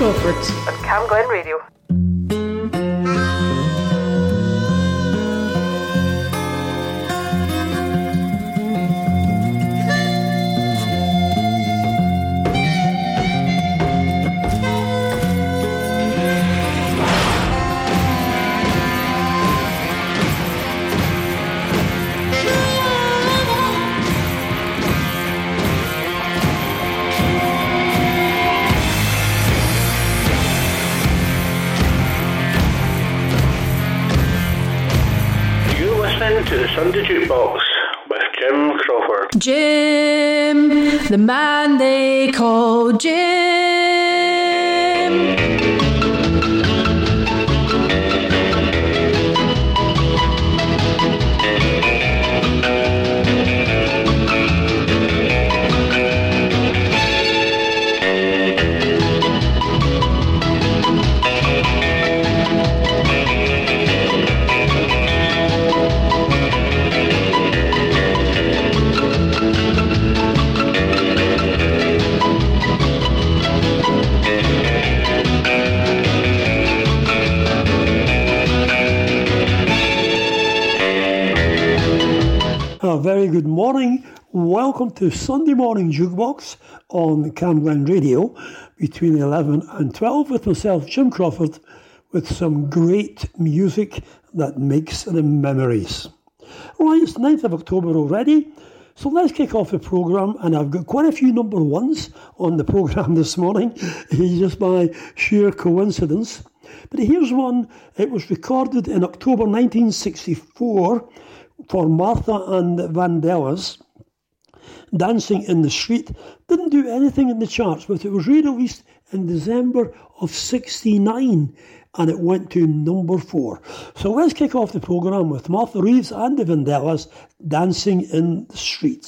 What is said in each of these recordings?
Crawford on Camglen Radio. To the Jukebox with Jim Crawford. Jim, the man they call Jim. Very good morning. Welcome to Sunday Morning Jukebox on Camglen Radio between 11 and 12 with myself, Jim Crawford, with some great music that makes the memories. Right, it's 9th of October already, so let's kick off the programme. And I've got quite a few number ones on the programme this morning, just by sheer coincidence. But here's one, it was recorded in October 1964 for Martha and Vandellas. Dancing in the Street didn't do anything in the charts, but it was re-released in December of 69 and it went to number four. So let's kick off the programme with Martha Reeves and the Vandellas dancing in the street.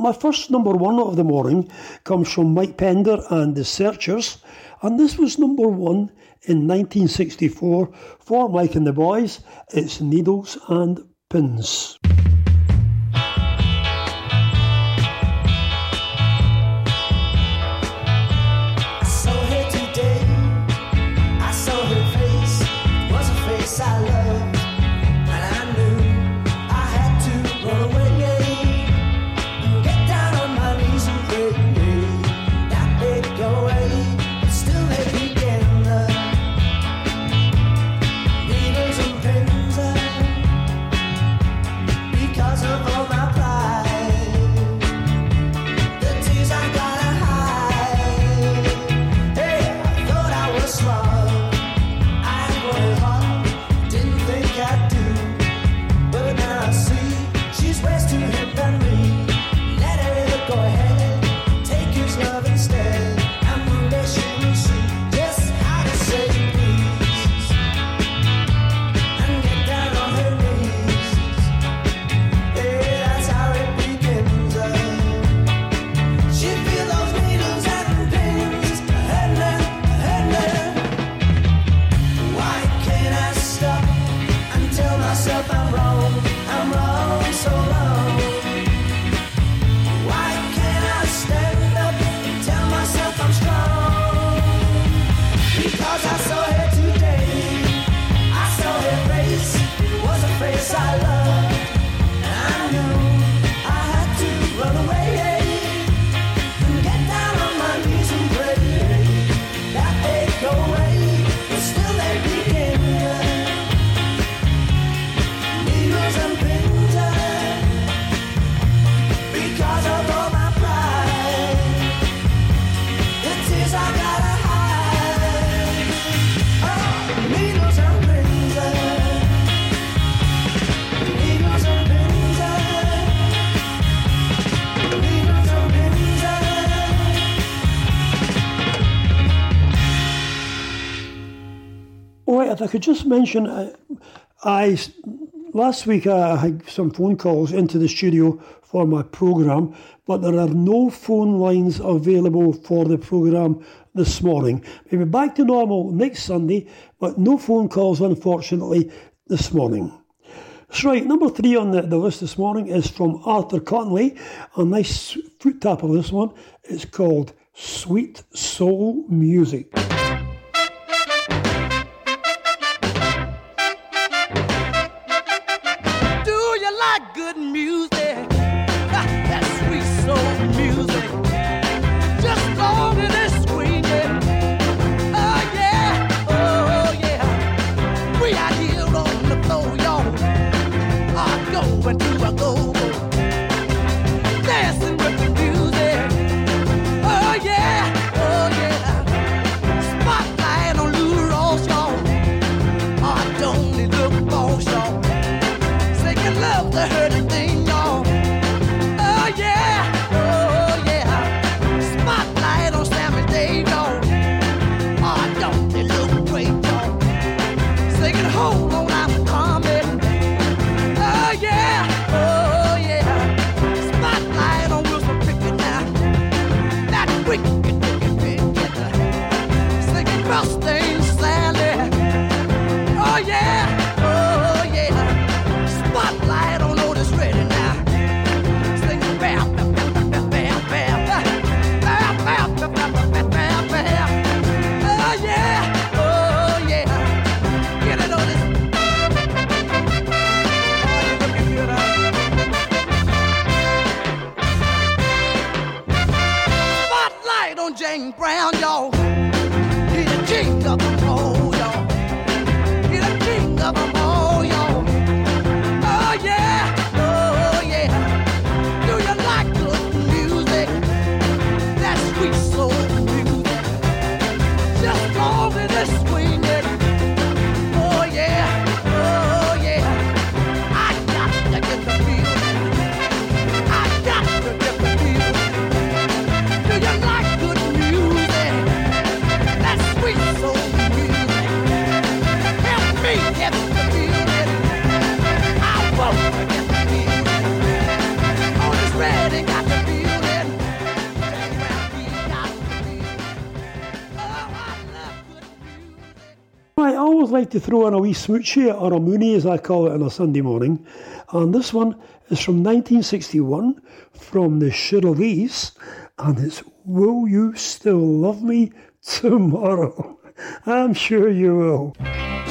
My first number one of the morning comes from Mike Pender and the Searchers, and this was number one in 1964 for Mike and the Boys. It's Needles and Pins. I could just mention, uh, I last week I had some phone calls into the studio for my programme, but there are no phone lines available for the programme this morning. Maybe back to normal next Sunday, but no phone calls, unfortunately, this morning. That's right, number three on the, the list this morning is from Arthur Conley. A nice foot tap of this one. It's called Sweet Soul Music. This week. Like to throw in a wee smoochie or a moonie, as I call it on a Sunday morning. And this one is from 1961 from the Shirelles, and it's Will You Still Love Me Tomorrow? I'm sure you will.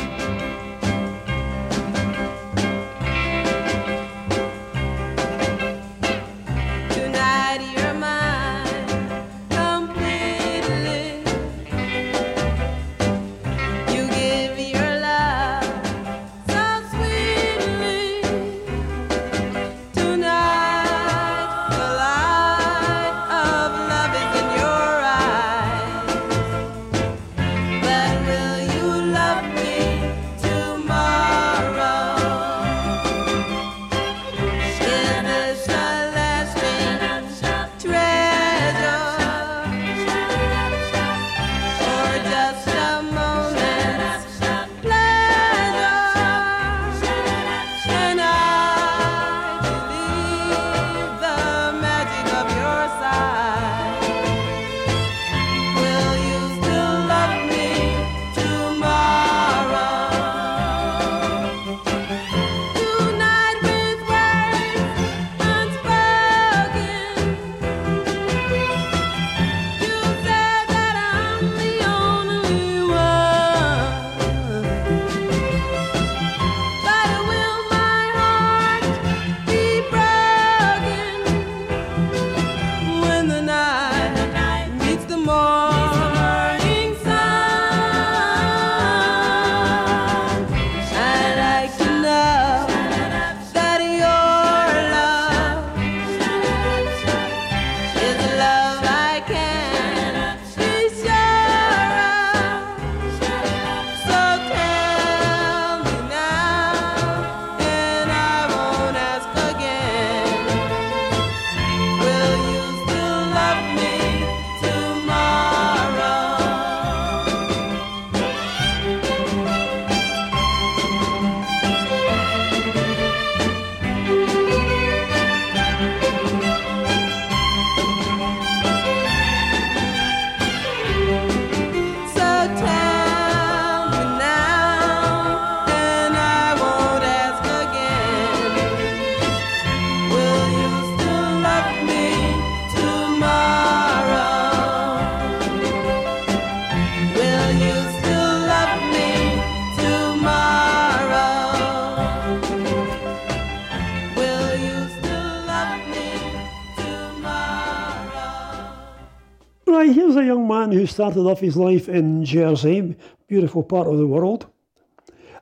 started off his life in Jersey, beautiful part of the world,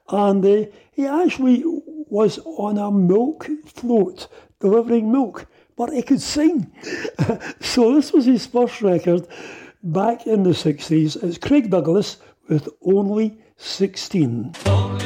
and uh, he actually was on a milk float delivering milk, but he could sing. so this was his first record back in the 60s. It's Craig Douglas with Only 16.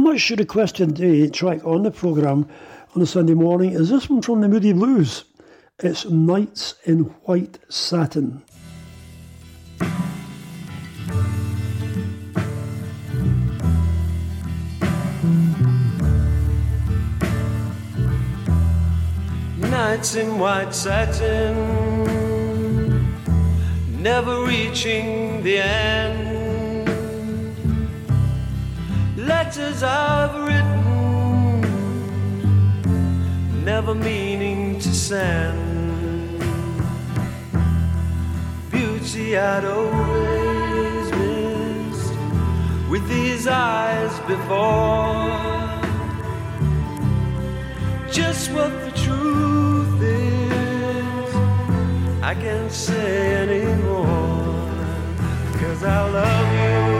much question the track on the programme on a Sunday morning is this one from the Moody Blues. It's Nights in White Satin. Nights in white satin, never reaching the end letters I've written, never meaning to send. Beauty I'd always missed with these eyes before. Just what the truth is, I can't say anymore, cause I love you.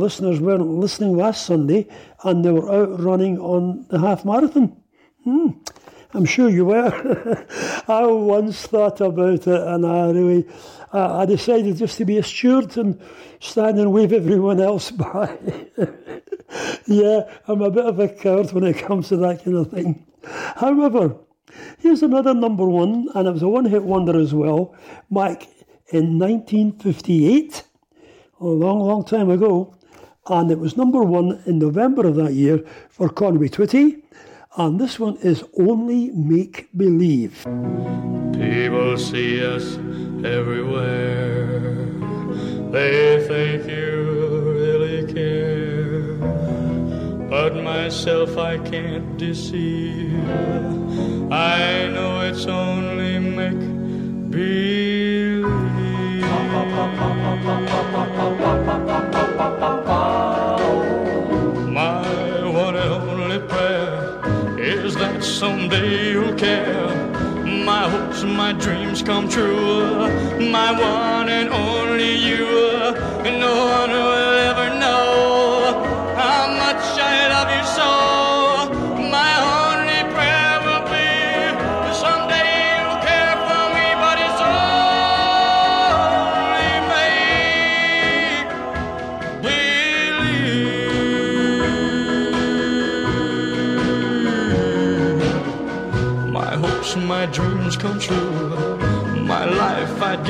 listeners weren't listening last Sunday and they were out running on the half marathon. Hmm. I'm sure you were. I once thought about it and I really, I decided just to be a steward and stand and wave everyone else by. yeah, I'm a bit of a coward when it comes to that kind of thing. However, here's another number one, and it was a one hit wonder as well. Mike, in 1958, a long, long time ago, and it was number one in November of that year for Conway Twitty. And this one is Only Make Believe. People see us everywhere. They think you really care. But myself I can't deceive. I know it's only make believe. Care. My hopes my dreams come true. My one and only you.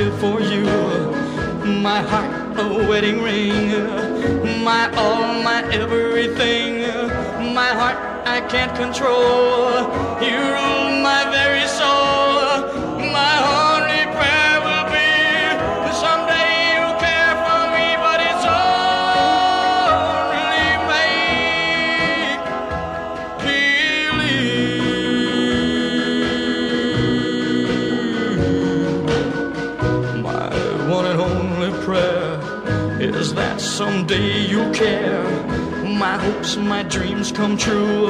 For you. My heart a wedding ring. My all, my everything. My heart I can't control. You My hopes, my dreams come true.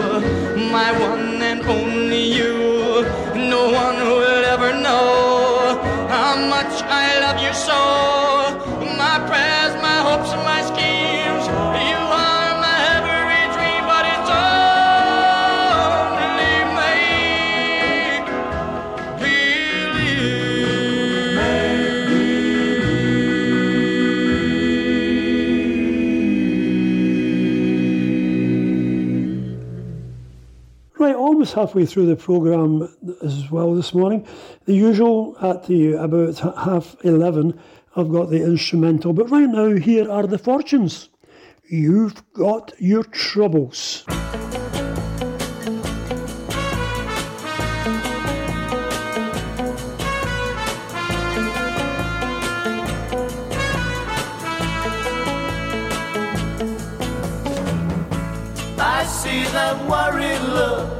My one and only you. No one will ever know how much I love you so. Almost halfway through the programme as well this morning. The usual at the about half eleven, I've got the instrumental, but right now here are the fortunes. You've got your troubles. I see that worried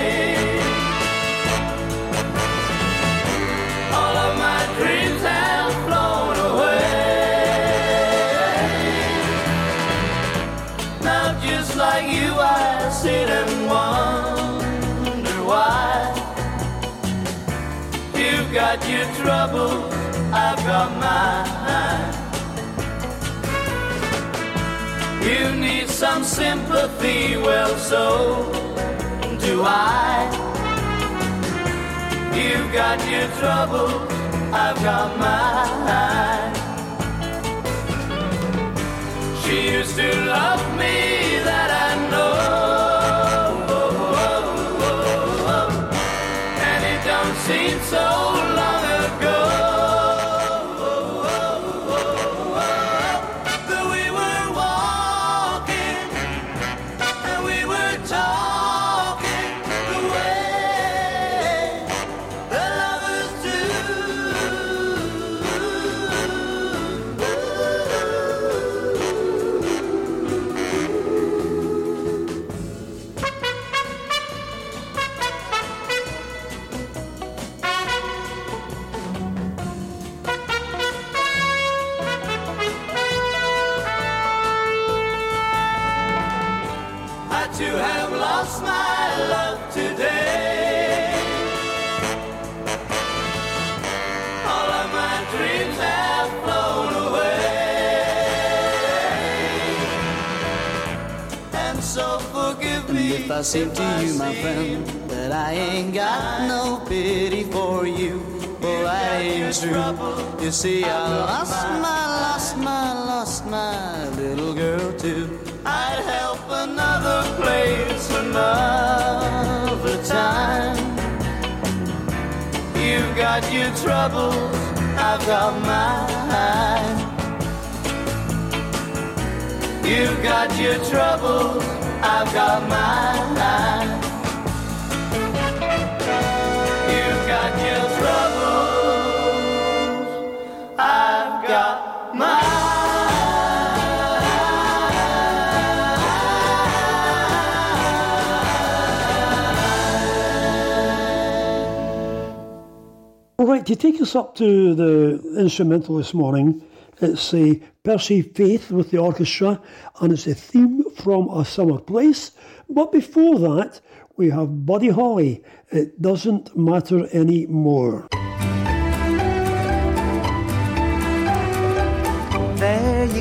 Got your troubles, I've got mine. You need some sympathy, well, so do I. You've got your troubles, I've got mine. She used to love me, that I know. You see, I lost my, lost my, lost my little girl too. I'd help another place another time. You've got your troubles, I've got mine. You've got your troubles, I've got mine. Right, to take us up to the instrumental this morning, it's a Percy Faith with the orchestra, and it's a theme from A Summer Place. But before that, we have Buddy Holly. It doesn't matter anymore.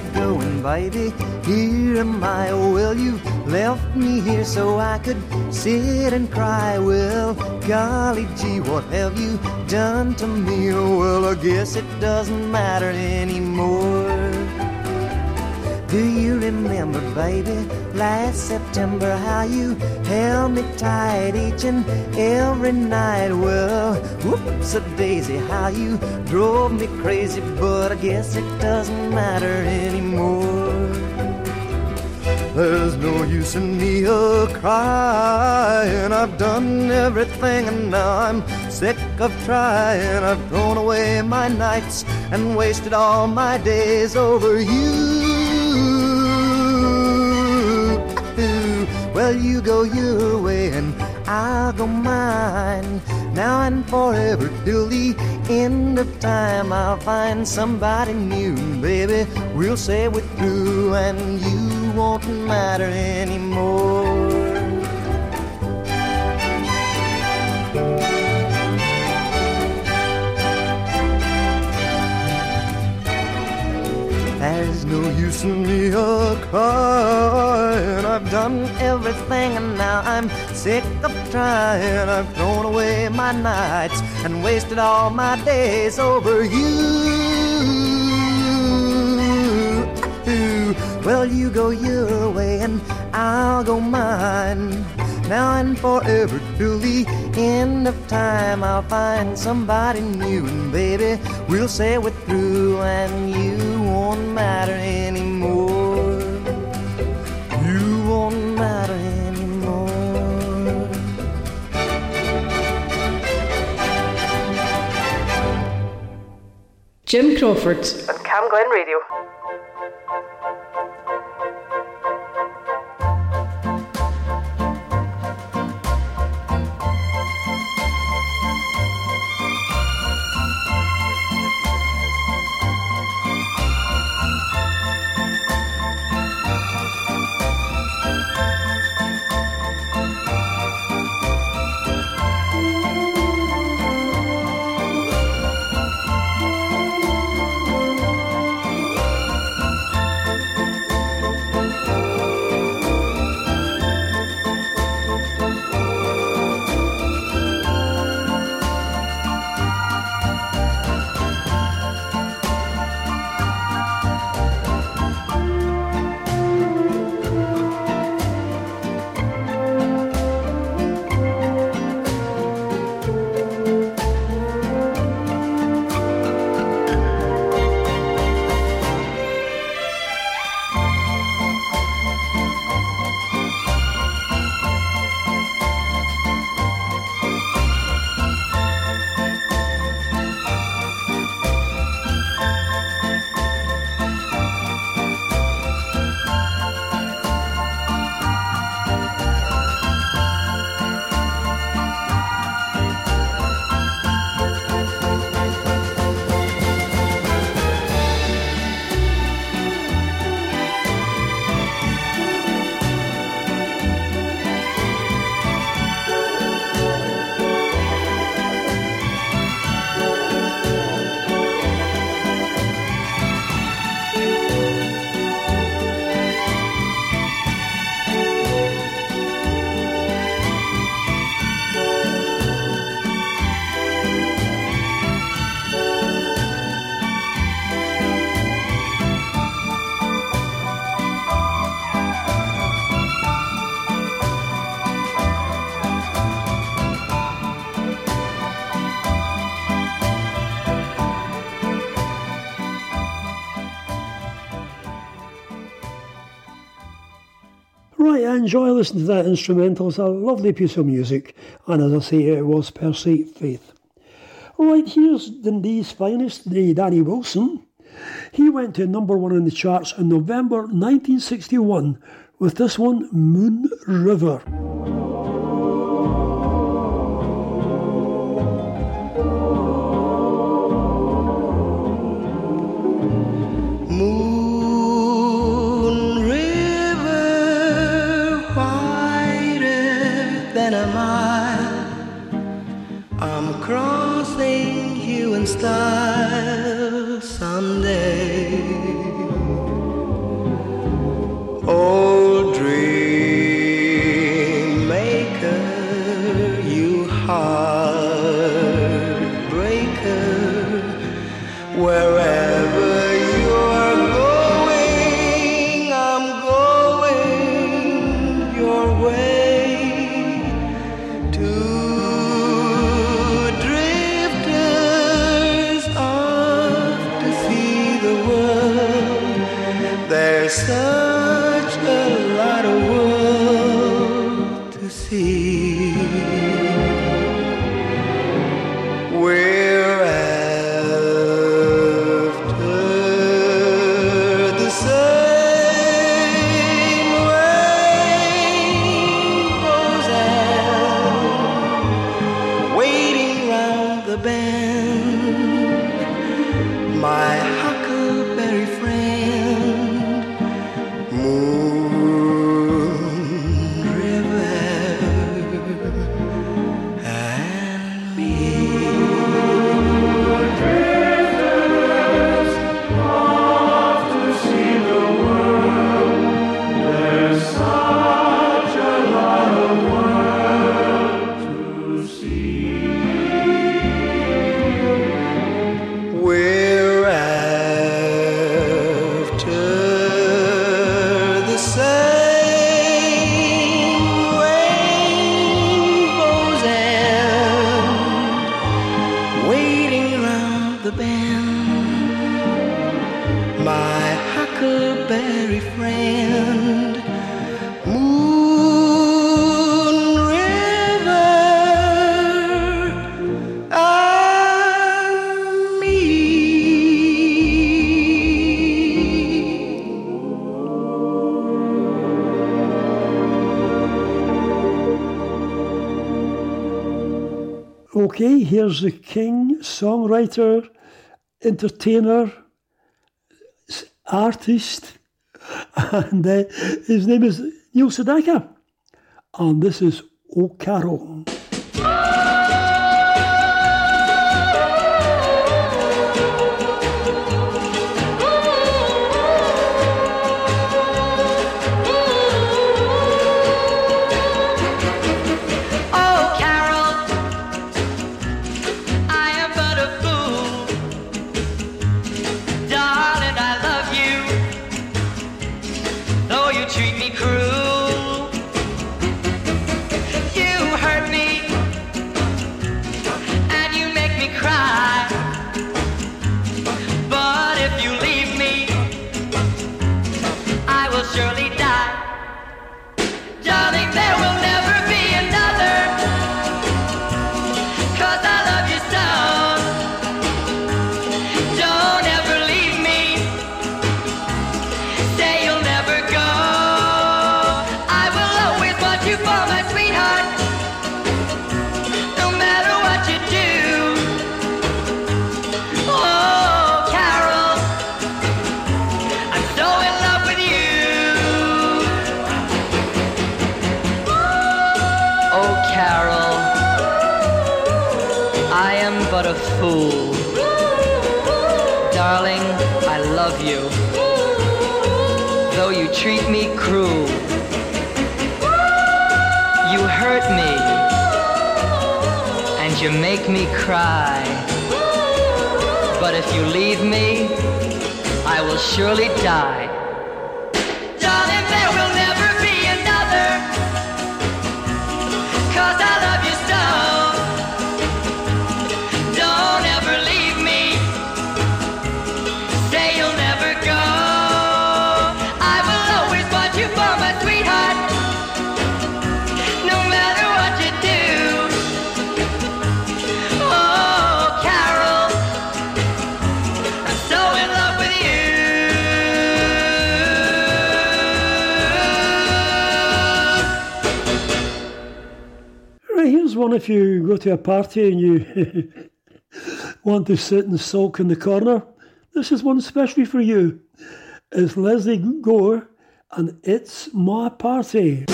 You going, baby. Here am I. Oh, well, you left me here so I could sit and cry. Well, golly gee, what have you done to me? Oh, well, I guess it doesn't matter anymore. Do you remember, baby, last September how you held me tight each and every night? Well, whoops a daisy, how you drove me crazy, but I guess it doesn't matter anymore. There's no use in me a crying. I've done everything and now I'm sick of trying. I've thrown away my nights and wasted all my days over you. Well, you go your way and I'll go mine. Now and forever till the end of time, I'll find somebody new, baby. We'll say we're through and you won't matter anymore. There's no use in me a crying. I've done everything and now I'm sick of trying. I've thrown away my nights and wasted all my days over you. Well, you go your way and I'll go mine. Now and forever till the end of time, I'll find somebody new, and baby, we'll say we're through, and you won't matter anymore. You won't matter anymore. Jim Crawford. on Camglen Radio. enjoy listening to that instrumental. It's a lovely piece of music, and as I say, it was Percy Faith. Right, here's Dundee's finest, the Danny Wilson. He went to number one on the charts in November 1961 with this one, Moon River. stars. here's the king, songwriter, entertainer, artist, and uh, his name is Neil Sedaka, and this is O cry. But if you leave me, I will surely die. One if you go to a party and you want to sit and sulk in the corner. This is one especially for you. It's Lesley Gore and It's My Party.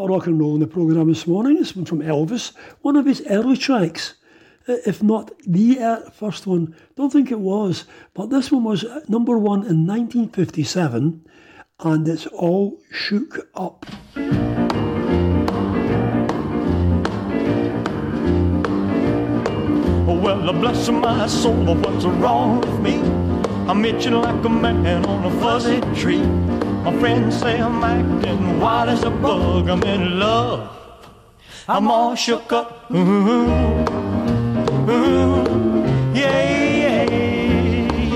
Spot of rock and roll in the programme this morning. This one from Elvis, one of his early tracks. Uh, If not the uh, first one, don't think it was, but this one was uh, number one in 1957, and it's all shook up. Well, bless my soul, what's wrong with me? I'm itching like a man on a fuzzy tree. My friends say I'm acting wild as a bug. I'm in love. I'm all shook up. Ooh, ooh, yeah, yeah,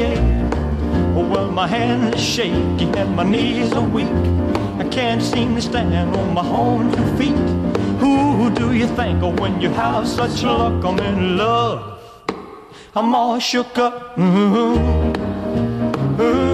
yeah. Well, my hands are shaky and my knees are weak. I can't seem to stand on my own two feet. Who do you think of when you have such luck? I'm in love. I'm all shook up. Ooh, ooh,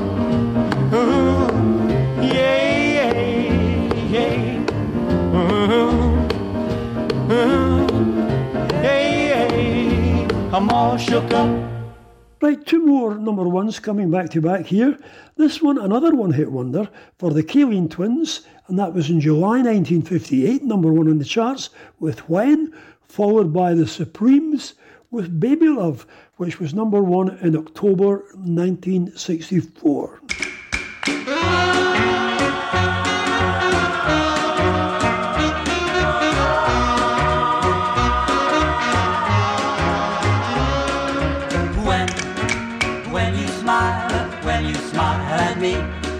I'm all shook up. Right, two more number ones coming back to back here. This one, another one hit wonder for the Kalin Twins, and that was in July 1958, number one on the charts with When, followed by the Supremes with Baby Love, which was number one in October 1964. smile at me.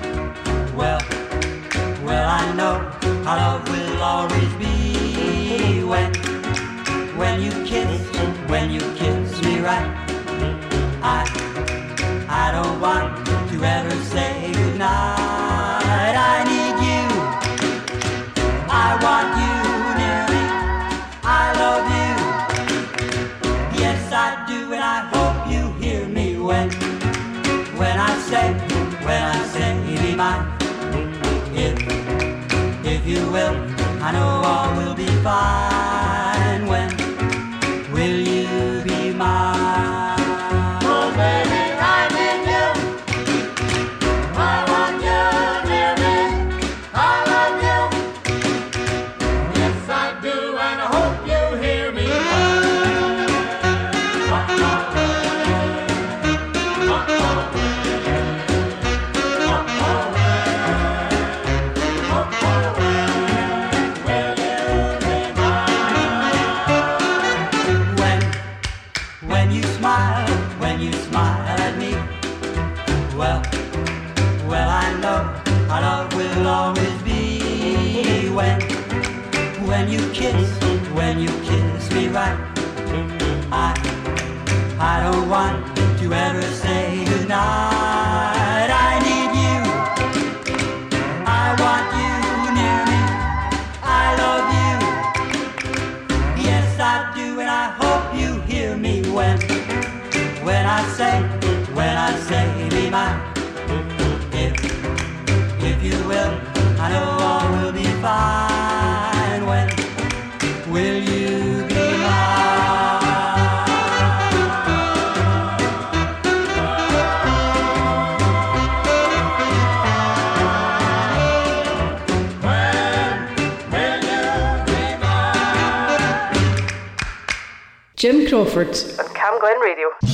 will you be Jim Crawford on Camglen Radio.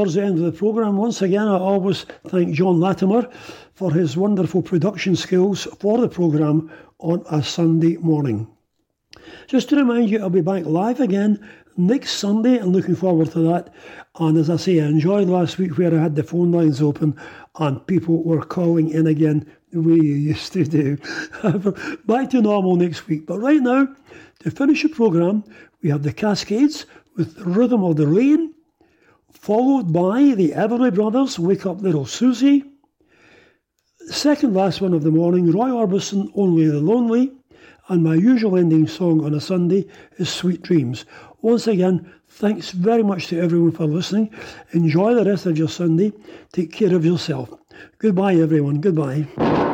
towards the end of the programme, once again, I always thank John Latimer for his wonderful production skills for the programme on a Sunday morning. Just to remind you, I'll be back live again next Sunday and looking forward to that. And as I say, I enjoyed last week where I had the phone lines open and people were calling in again the way you used to do. back to normal next week. But right now, to finish the programme, we have the Cascades with the Rhythm of the Rain followed by the Everly Brothers, Wake Up Little Susie. Second last one of the morning, Roy Orbison, Only the Lonely. And my usual ending song on a Sunday is Sweet Dreams. Once again, thanks very much to everyone for listening. Enjoy the rest of your Sunday. Take care of yourself. Goodbye, everyone. Goodbye.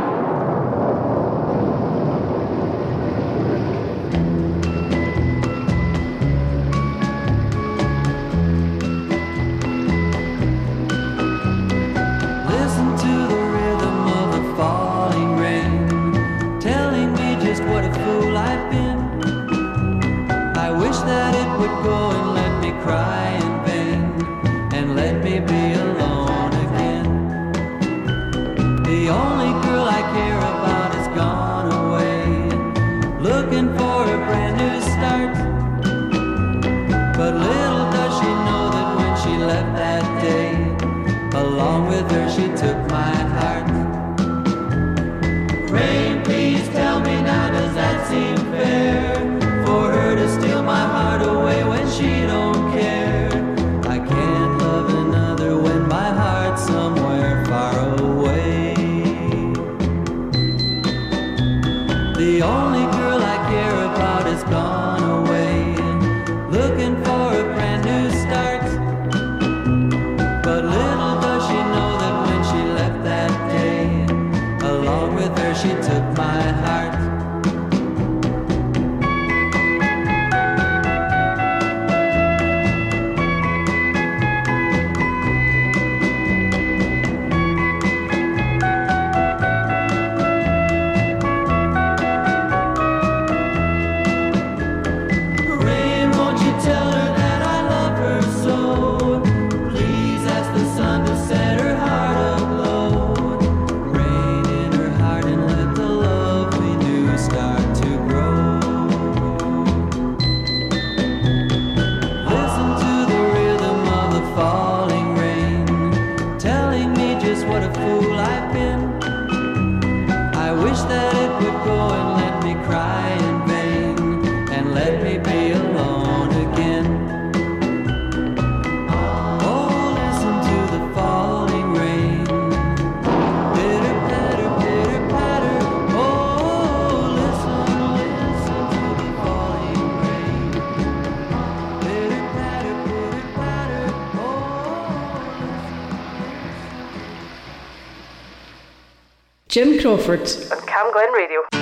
Jim Crawford. on Camglen Radio.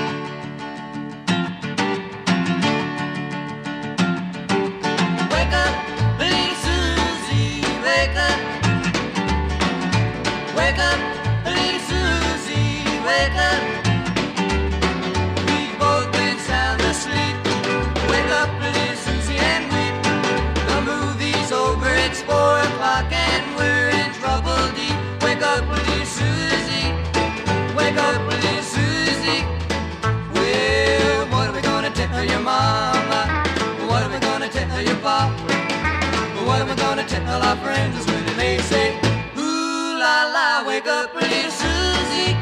We our friends when they say, Ooh la la, wake up, little Susie.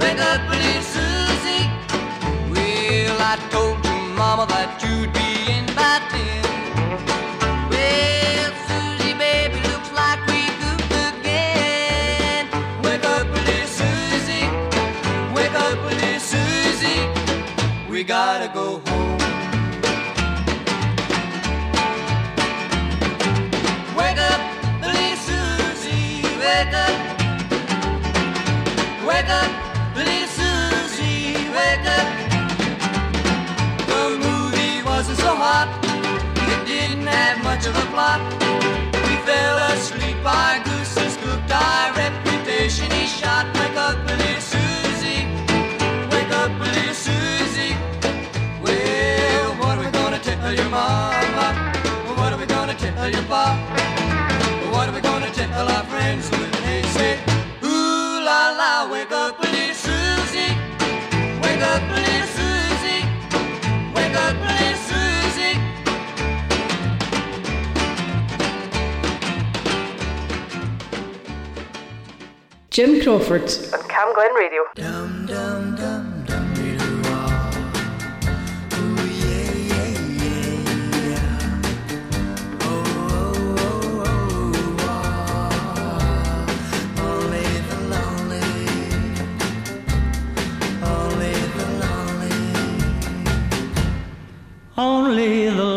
Wake up, little Susie. Well, I told your mama that Susie. The movie wasn't so hot. It didn't have much of a plot. We fell asleep. Our Jim Crawford. On Camglen Radio. Dum, dum, dum. Only the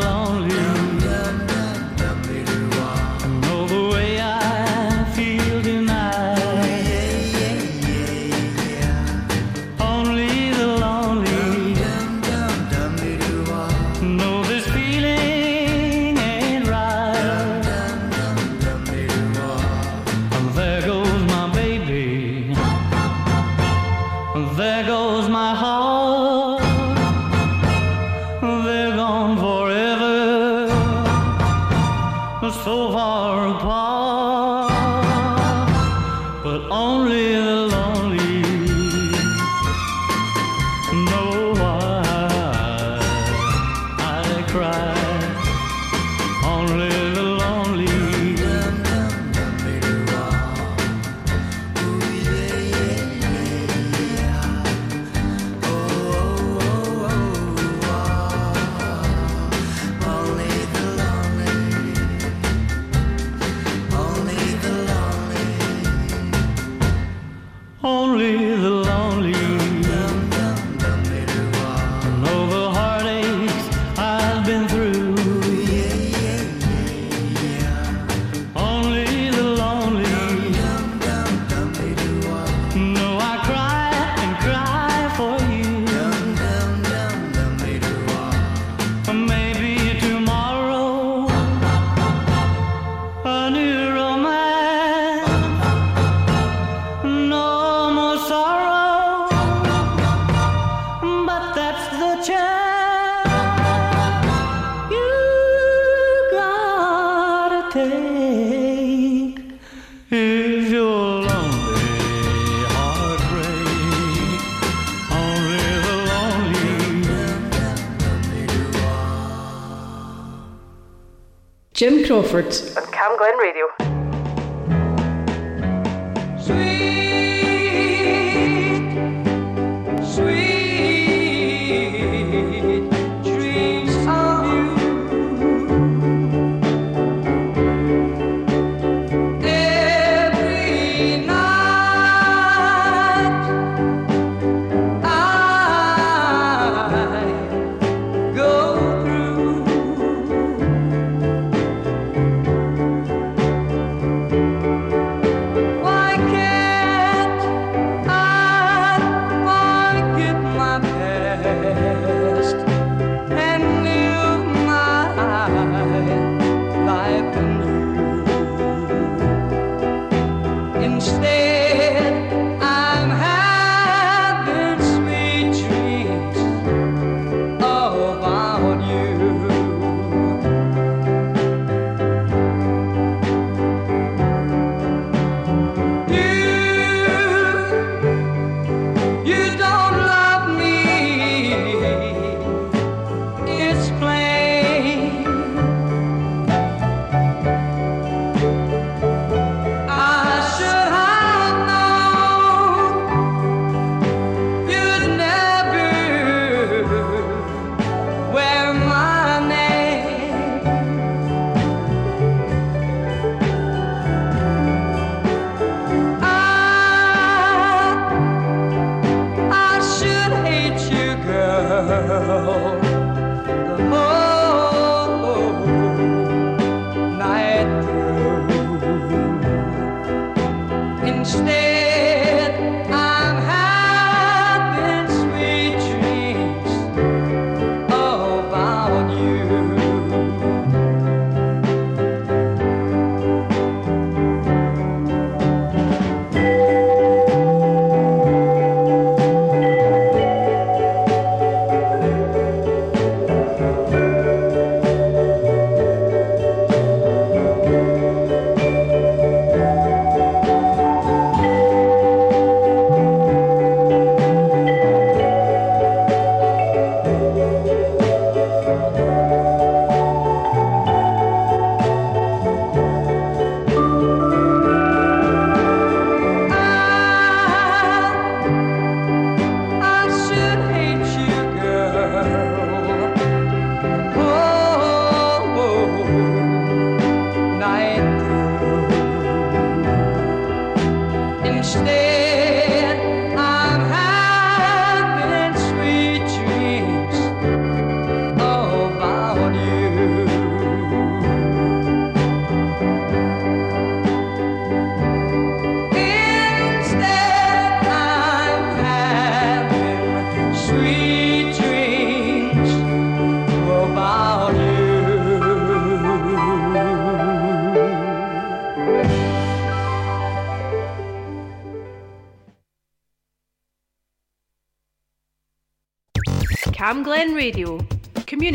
Crawford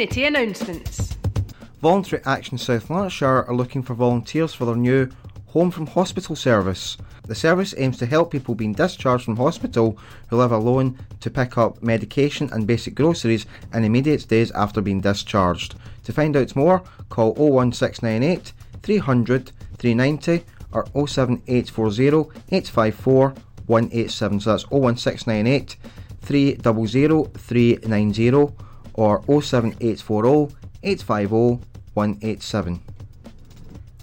Community announcements. Voluntary Action South Lanarkshire are looking for volunteers for their new Home from Hospital service. The service aims to help people being discharged from hospital who live alone to pick up medication and basic groceries in immediate days after being discharged. To find out more, call 01698 300 390 or 07840 854 187. So that's 01698 300 390 or 07840 850 187.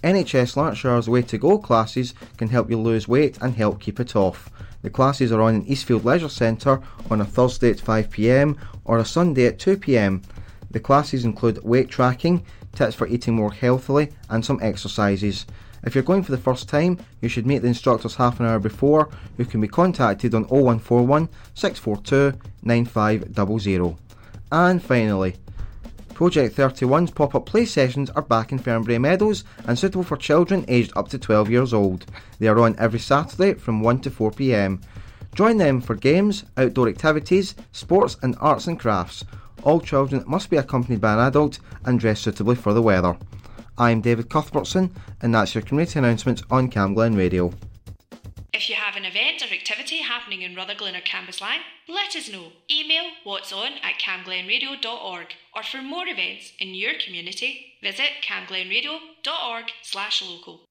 NHS Lanarkshire's Way to Go classes can help you lose weight and help keep it off. The classes are on in Eastfield Leisure Centre on a Thursday at 5pm or a Sunday at 2pm. The classes include weight tracking, tips for eating more healthily, and some exercises. If you're going for the first time, you should meet the instructors half an hour before, who can be contacted on 0141 642 9500. And finally, Project 31's pop up play sessions are back in Fernbrae Meadows and suitable for children aged up to 12 years old. They are on every Saturday from 1 to 4 pm. Join them for games, outdoor activities, sports, and arts and crafts. All children must be accompanied by an adult and dressed suitably for the weather. I'm David Cuthbertson, and that's your community announcements on Camglen Radio. If you have an event or activity happening in Rutherglen or Cambuslang, let us know. Email what's on at camglenradio.org or for more events in your community, visit camglenradio.org slash local.